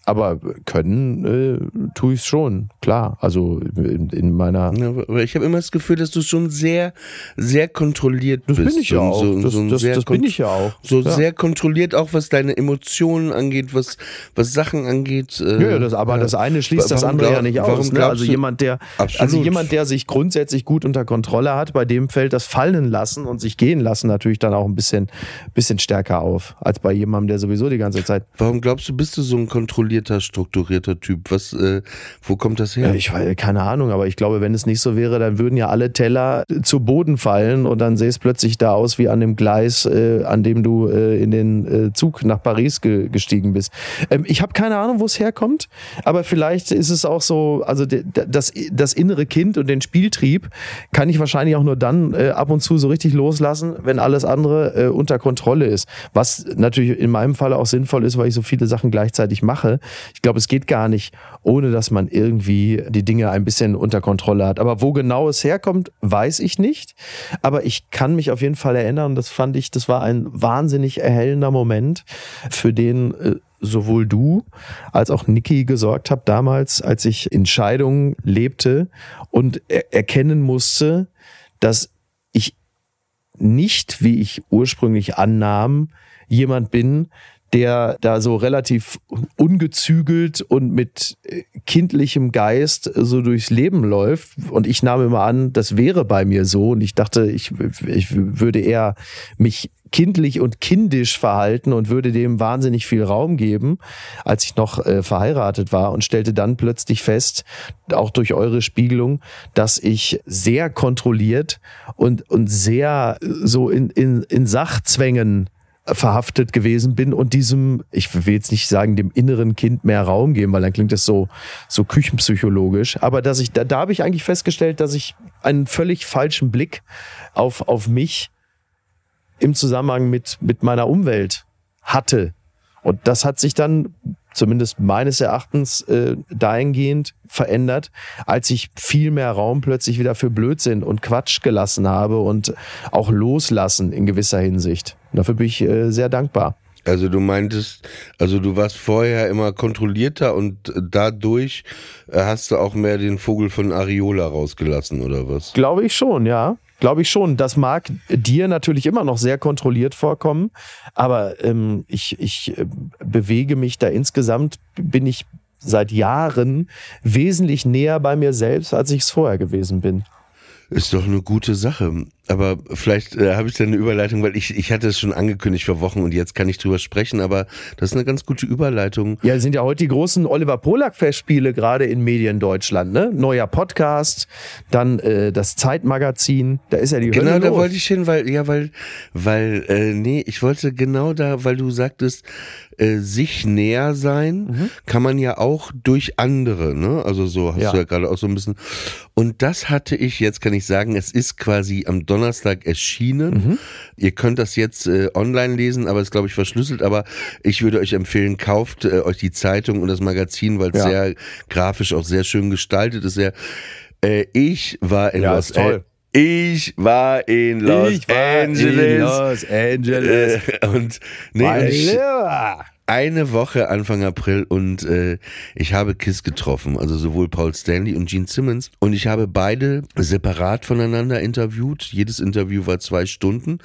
aber können äh, tue ich es schon, klar. Also in, in meiner. Ja, ich habe immer das Gefühl, dass du schon sehr, sehr kontrolliert das bist. Bin ich ja auch. So, das, so das, das bin ich ja auch. So ja. sehr kontrolliert auch, was deine Emotionen angeht, was, was Sachen angeht. Äh, ja, das, aber das eine schließt das andere glaub, ja nicht aus. Ne? Also jemand, der, also jemand, der sich grundsätzlich gut unter Kontrolle hat, bei dem fällt das Fallen lassen und sich gehen lassen natürlich dann auch ein bisschen, bisschen stärker auf, als bei jemandem, der sowieso die ganze Zeit. Warum glaubst du, bist du so ein kontrollierter kontrollierter, strukturierter Typ. Was, äh, wo kommt das her? Ja, ich weiß, keine Ahnung, aber ich glaube, wenn es nicht so wäre, dann würden ja alle Teller zu Boden fallen und dann sähe es plötzlich da aus wie an dem Gleis, äh, an dem du äh, in den äh, Zug nach Paris ge gestiegen bist. Ähm, ich habe keine Ahnung, wo es herkommt, aber vielleicht ist es auch so, also das, das innere Kind und den Spieltrieb kann ich wahrscheinlich auch nur dann äh, ab und zu so richtig loslassen, wenn alles andere äh, unter Kontrolle ist. Was natürlich in meinem Fall auch sinnvoll ist, weil ich so viele Sachen gleichzeitig mache. Ich glaube, es geht gar nicht, ohne dass man irgendwie die Dinge ein bisschen unter Kontrolle hat. Aber wo genau es herkommt, weiß ich nicht. Aber ich kann mich auf jeden Fall erinnern, das fand ich, das war ein wahnsinnig erhellender Moment, für den äh, sowohl du als auch Niki gesorgt habt damals, als ich in Scheidung lebte und er erkennen musste, dass ich nicht, wie ich ursprünglich annahm, jemand bin, der da so relativ ungezügelt und mit äh, kindlichem Geist so durchs Leben läuft. Und ich nahm immer an, das wäre bei mir so. Und ich dachte, ich, ich würde eher mich kindlich und kindisch verhalten und würde dem wahnsinnig viel Raum geben, als ich noch äh, verheiratet war und stellte dann plötzlich fest, auch durch eure Spiegelung, dass ich sehr kontrolliert und, und sehr so in, in, in Sachzwängen verhaftet gewesen bin und diesem, ich will jetzt nicht sagen, dem inneren Kind mehr Raum geben, weil dann klingt das so, so küchenpsychologisch. Aber dass ich, da, da habe ich eigentlich festgestellt, dass ich einen völlig falschen Blick auf, auf mich im Zusammenhang mit, mit meiner Umwelt hatte. Und das hat sich dann zumindest meines Erachtens äh, dahingehend verändert, als ich viel mehr Raum plötzlich wieder für Blödsinn und Quatsch gelassen habe und auch loslassen in gewisser Hinsicht. Dafür bin ich äh, sehr dankbar. Also du meintest, also du warst vorher immer kontrollierter und dadurch äh, hast du auch mehr den Vogel von Ariola rausgelassen oder was? Glaube ich schon, ja. Glaube ich schon. Das mag dir natürlich immer noch sehr kontrolliert vorkommen, aber ähm, ich, ich äh, bewege mich da insgesamt, bin ich seit Jahren wesentlich näher bei mir selbst, als ich es vorher gewesen bin. Ist doch eine gute Sache. Aber vielleicht äh, habe ich da eine Überleitung, weil ich, ich hatte es schon angekündigt vor Wochen und jetzt kann ich drüber sprechen, aber das ist eine ganz gute Überleitung. Ja, sind ja heute die großen Oliver Polak-Festspiele gerade in Medien Deutschland, ne? Neuer Podcast, dann äh, das Zeitmagazin, da ist ja die Genau, Hölle da los. wollte ich hin, weil, ja, weil, weil, äh, nee, ich wollte genau da, weil du sagtest, äh, sich näher sein Mhm. kann man ja auch durch andere, ne? Also so hast Ja. du ja gerade auch so ein bisschen. Und das hatte ich, jetzt kann ich sagen, es ist quasi am Donnerstag erschienen. Mhm. Ihr könnt das jetzt äh, online lesen, aber es ist, glaube ich, verschlüsselt. Aber ich würde euch empfehlen, kauft äh, euch die Zeitung und das Magazin, weil es Ja. sehr grafisch auch sehr schön gestaltet ist. Sehr, äh, ich war in Ja, Los toll. Ich war in Los Ich war in Angeles. Los Angeles. Äh, und nee, Eine Woche Anfang April und äh, ich habe Kiss getroffen, also sowohl Paul Stanley und Gene Simmons. Und ich habe beide separat voneinander interviewt. Jedes Interview war zwei Stunden.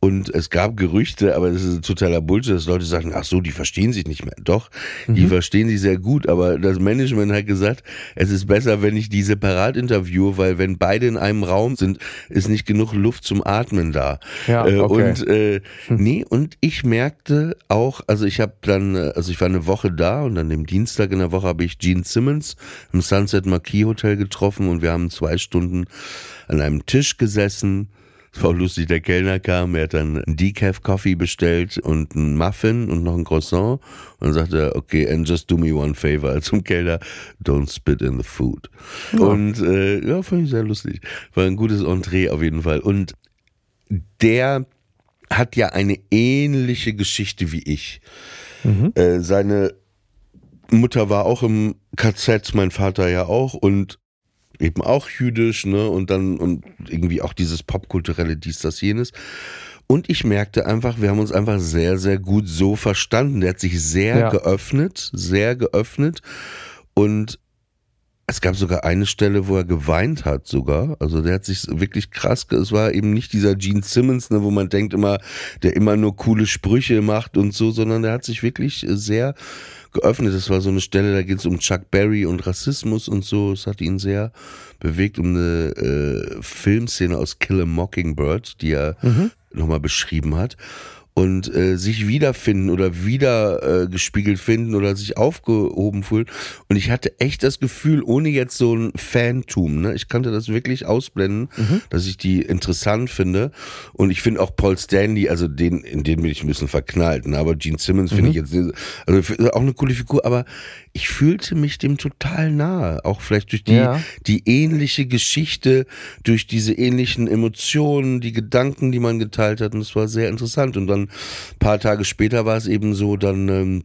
Und es gab Gerüchte, aber das ist totaler Bullshit, dass Leute sagen, ach so, die verstehen sich nicht mehr. Doch, die verstehen sich sehr gut, aber das Management hat gesagt, es ist besser, wenn ich die separat interviewe, weil wenn beide in einem Raum sind, ist nicht genug Luft zum Atmen da. Ja, Äh, okay. Und äh, nee, und ich merkte auch, also ich habe dann, äh, also ich war eine Woche da und dann dem Dienstag in der Woche habe ich Gene Simmons im Sunset Marquis Hotel getroffen und wir haben zwei Stunden an einem Tisch gesessen. Es war auch lustig, der Kellner kam, er hat dann einen Decaf Coffee bestellt und einen Muffin und noch ein Croissant und sagte okay, and just do me one favor zum Kellner, don't spit in the food. Und äh, ja, fand ich sehr lustig. War ein gutes Entree auf jeden Fall. Und der hat ja eine ähnliche Geschichte wie ich. Äh, seine Mutter war auch im KZ, mein Vater ja auch und eben auch jüdisch, ne? Und dann und irgendwie auch dieses popkulturelle dies, das, jenes. Und ich merkte einfach, wir haben uns einfach sehr, sehr gut so verstanden. Der hat sich sehr Ja. geöffnet, sehr geöffnet. Und es gab sogar eine Stelle, wo er geweint hat sogar. Also der hat sich wirklich krass, es war eben nicht dieser Gene Simmons, ne, wo man denkt immer, der immer nur coole Sprüche macht und so, sondern der hat sich wirklich äh, sehr geöffnet. Das war so eine Stelle, da geht es um Chuck Berry und Rassismus und so. Es hat ihn sehr bewegt, um eine äh, Filmszene aus Kill a Mockingbird, die er nochmal beschrieben hat. Und äh, sich wiederfinden oder wieder äh, gespiegelt finden oder sich aufgehoben fühlen. Und ich hatte echt das Gefühl, ohne jetzt so ein Fantum, ne, ich kannte das wirklich ausblenden, dass ich die interessant finde. Und ich finde auch Paul Stanley, also den, in den bin ich ein bisschen verknallt, ne? aber Gene Simmons finde ich jetzt, also auch eine coole Figur, aber ich fühlte mich dem total nahe. Auch vielleicht durch die, Ja. die ähnliche Geschichte, durch diese ähnlichen Emotionen, die Gedanken, die man geteilt hat. Und es war sehr interessant. Und dann paar Tage später war es eben so, dann ähm,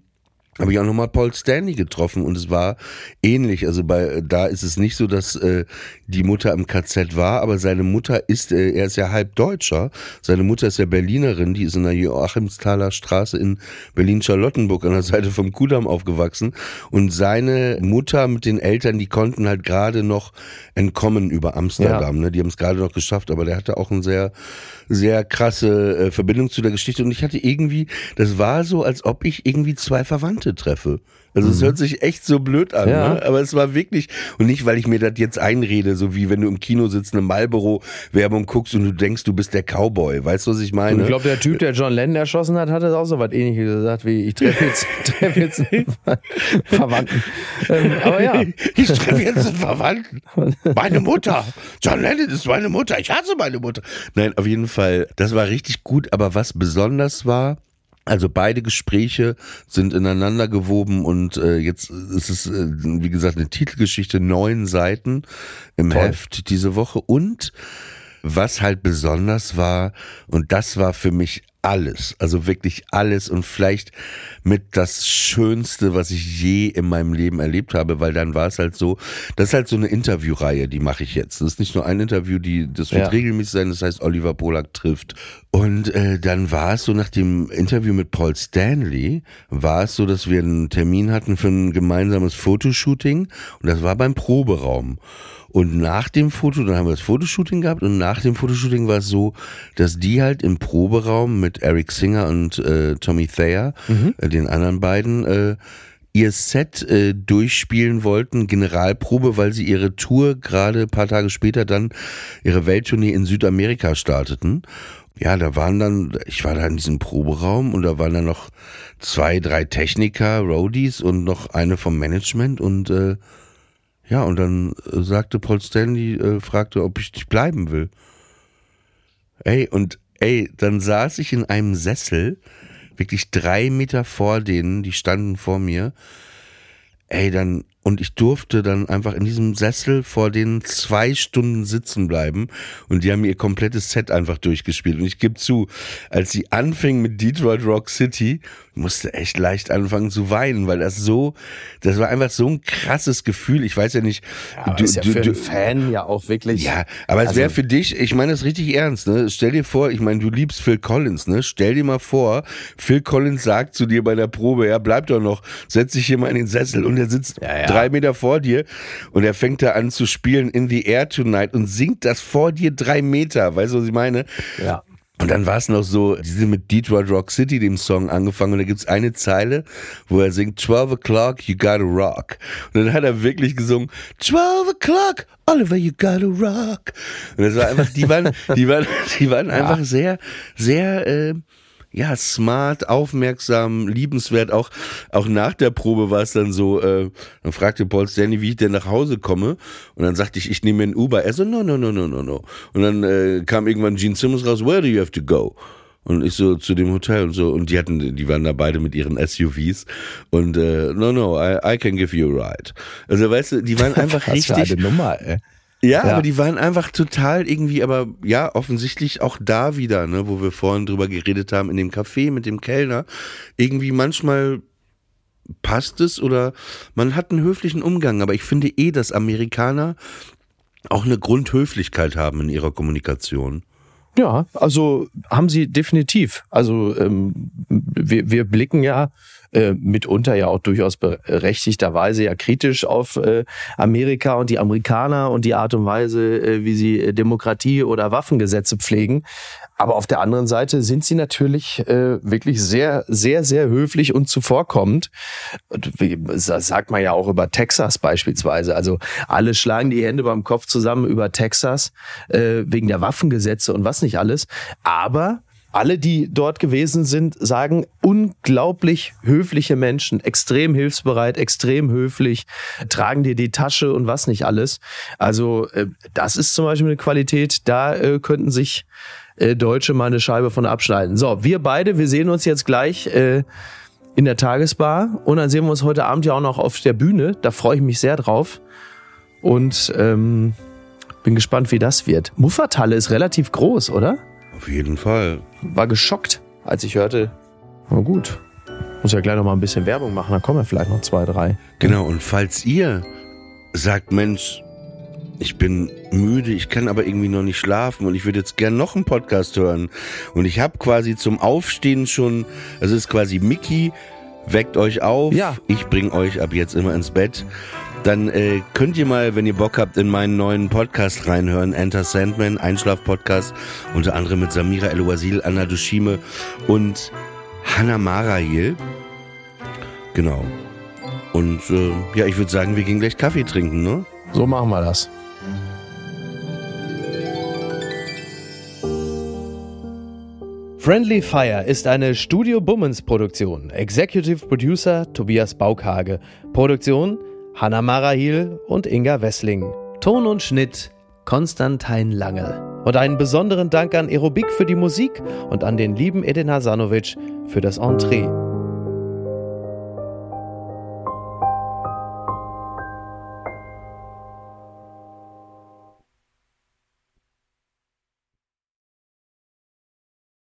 habe ich auch nochmal Paul Stanley getroffen und es war ähnlich. Also bei da ist es nicht so, dass äh, die Mutter im KZ war, aber seine Mutter ist, äh, er ist ja halb Deutscher. Seine Mutter ist ja Berlinerin, die ist in der Joachimsthaler Straße in Berlin-Charlottenburg an der Seite vom Kudamm aufgewachsen. Und seine Mutter mit den Eltern, die konnten halt gerade noch entkommen über Amsterdam. Ne? Die haben es gerade noch geschafft, aber der hatte auch ein sehr, sehr krasse äh, Verbindung zu der Geschichte. Und ich hatte irgendwie, das war so, als ob ich irgendwie zwei Verwandte treffe. Also es hört sich echt so blöd an, Ja. ne? aber es war wirklich, und nicht, weil ich mir das jetzt einrede, so wie wenn du im Kino sitzt, eine Marlboro-Werbung guckst und du denkst, du bist der Cowboy. Weißt du, was ich meine? Und ich glaube, der Typ, der John Lennon erschossen hat, hatte auch so was ähnliches gesagt wie ich treffe jetzt, treffe jetzt einen Ver- Verwandten. Ähm, aber ja, Ich treffe jetzt einen Verwandten. Meine Mutter. John Lennon ist meine Mutter. Ich hasse meine Mutter. Nein, auf jeden Fall, das war richtig gut. Aber was besonders war, also beide Gespräche sind ineinander gewoben und äh, jetzt ist es, äh, wie gesagt, eine Titelgeschichte, neun Seiten im Toll. Heft diese Woche. Und was halt besonders war, und das war für mich alles, also wirklich alles und vielleicht mit das Schönste, was ich je in meinem Leben erlebt habe, weil dann war es halt so, das ist halt so eine Interviewreihe, die mache ich jetzt. Das ist nicht nur ein Interview, die das wird ja. regelmäßig sein, das heißt Oliver Polak trifft. Und äh, dann war es so nach dem Interview mit Paul Stanley, war es so, dass wir einen Termin hatten für ein gemeinsames Fotoshooting und das war beim Proberaum. Und nach dem Foto, dann haben wir das Fotoshooting gehabt und nach dem Fotoshooting war es so, dass die halt im Proberaum mit Eric Singer und äh, Tommy Thayer, mhm. äh, den anderen beiden, äh, ihr Set äh, durchspielen wollten, Generalprobe, weil sie ihre Tour gerade paar Tage später dann ihre Welttournee in Südamerika starteten. Ja, da waren dann, ich war da in diesem Proberaum und da waren dann noch zwei, drei Techniker, Roadies und noch eine vom Management und äh, ja, und dann äh, sagte Paul Stanley, äh, fragte, ob ich nicht bleiben will. Ey, und ey, dann saß ich in einem Sessel, wirklich drei Meter vor denen, die standen vor mir. Ey, dann und ich durfte dann einfach in diesem Sessel vor denen zwei Stunden sitzen bleiben und die haben ihr komplettes Set einfach durchgespielt. Und ich gebe zu, als sie anfing mit Detroit Rock City, musste echt leicht anfangen zu weinen, weil das so, das war einfach so ein krasses Gefühl. Ich weiß ja nicht. Ja, du, ist ja für du, einen Fan ja auch wirklich. Ja, aber es also, wäre für dich, ich meine das richtig ernst, ne? Stell dir vor, ich meine, du liebst Phil Collins, ne? Stell dir mal vor, Phil Collins sagt zu dir bei der Probe, ja, bleib doch noch, setz dich hier mal in den Sessel und er sitzt ja, ja drei Meter vor dir und er fängt da an zu spielen In the Air Tonight und singt das vor dir drei Meter. Weißt du, was ich meine? Ja. Und dann war es noch so, die sind mit Detroit Rock City, dem Song, angefangen und da gibt's eine Zeile, wo er singt 12 o'clock, you gotta rock. Und dann hat er wirklich gesungen 12 o'clock, Oliver, you gotta rock. Und das war einfach, die waren, die waren, die waren ja. einfach sehr, sehr, äh, ja, smart, aufmerksam, liebenswert. Auch, auch nach der Probe war es dann so, äh, dann fragte Paul Stanley, wie ich denn nach Hause komme. Und dann sagte ich, ich nehme ein Uber. Er so, no, no, no, no, no, no. Und dann äh, kam irgendwann Gene Simmons raus, where do you have to go? Und ich so zu dem Hotel und so, und die hatten, die waren da beide mit ihren SUVs und äh, no, no, I, I can give you a ride. Also weißt du, die waren einfach Was richtig. Für eine Nummer, ey. Ja, ja, aber die waren einfach total irgendwie, aber ja, offensichtlich auch da wieder, ne, wo wir vorhin drüber geredet haben, in dem Café mit dem Kellner, irgendwie manchmal passt es oder man hat einen höflichen Umgang, aber ich finde eh, dass Amerikaner auch eine Grundhöflichkeit haben in ihrer Kommunikation. Ja, also haben sie definitiv. Also ähm, wir, wir blicken ja äh, mitunter ja auch durchaus berechtigterweise ja kritisch auf äh, Amerika und die Amerikaner und die Art und Weise, äh, wie sie äh, Demokratie oder Waffengesetze pflegen. Aber auf der anderen Seite sind sie natürlich äh, wirklich sehr, sehr, sehr höflich und zuvorkommend. Das sagt man ja auch über Texas beispielsweise. Also alle schlagen die Hände beim Kopf zusammen über Texas äh, wegen der Waffengesetze und was nicht alles. Aber alle, die dort gewesen sind, sagen unglaublich höfliche Menschen, extrem hilfsbereit, extrem höflich, tragen dir die Tasche und was nicht alles. Also äh, das ist zum Beispiel eine Qualität, da äh, könnten sich äh, Deutsche mal eine Scheibe von abschneiden. So, wir beide, wir sehen uns jetzt gleich in der Tagesbar und dann sehen wir uns heute Abend ja auch noch auf der Bühne. Da freue ich mich sehr drauf und ähm, bin gespannt, wie das wird. Muffertalle ist relativ groß, oder? Auf jeden Fall. War geschockt, als ich hörte, na gut, muss ja gleich noch mal ein bisschen Werbung machen, dann kommen ja vielleicht noch zwei, drei. Genau, und falls ihr sagt, Mensch, ich bin müde, ich kann aber irgendwie noch nicht schlafen und ich würde jetzt gern noch einen Podcast hören. Und ich habe quasi zum Aufstehen schon, also es ist quasi Mickey, weckt euch auf. Ja. Ich bring euch ab jetzt immer ins Bett dann äh, könnt ihr mal, wenn ihr Bock habt, in meinen neuen Podcast reinhören. Enter Sandman, Einschlaf-Podcast, unter anderem mit Samira El-Wazil, Anna Dushime und Hannah Marahil. Genau. Und äh, ja, ich würde sagen, wir gehen gleich Kaffee trinken, ne? So machen wir das. Friendly Fire ist eine Studio Bummens Produktion. Executive Producer Tobias Baukhage. Produktion Hanna Marahil und Inga Wessling. Ton und Schnitt Konstantin Lange. Und einen besonderen Dank an Aerobik für die Musik und an den lieben Edin Hasanovic für das Entree.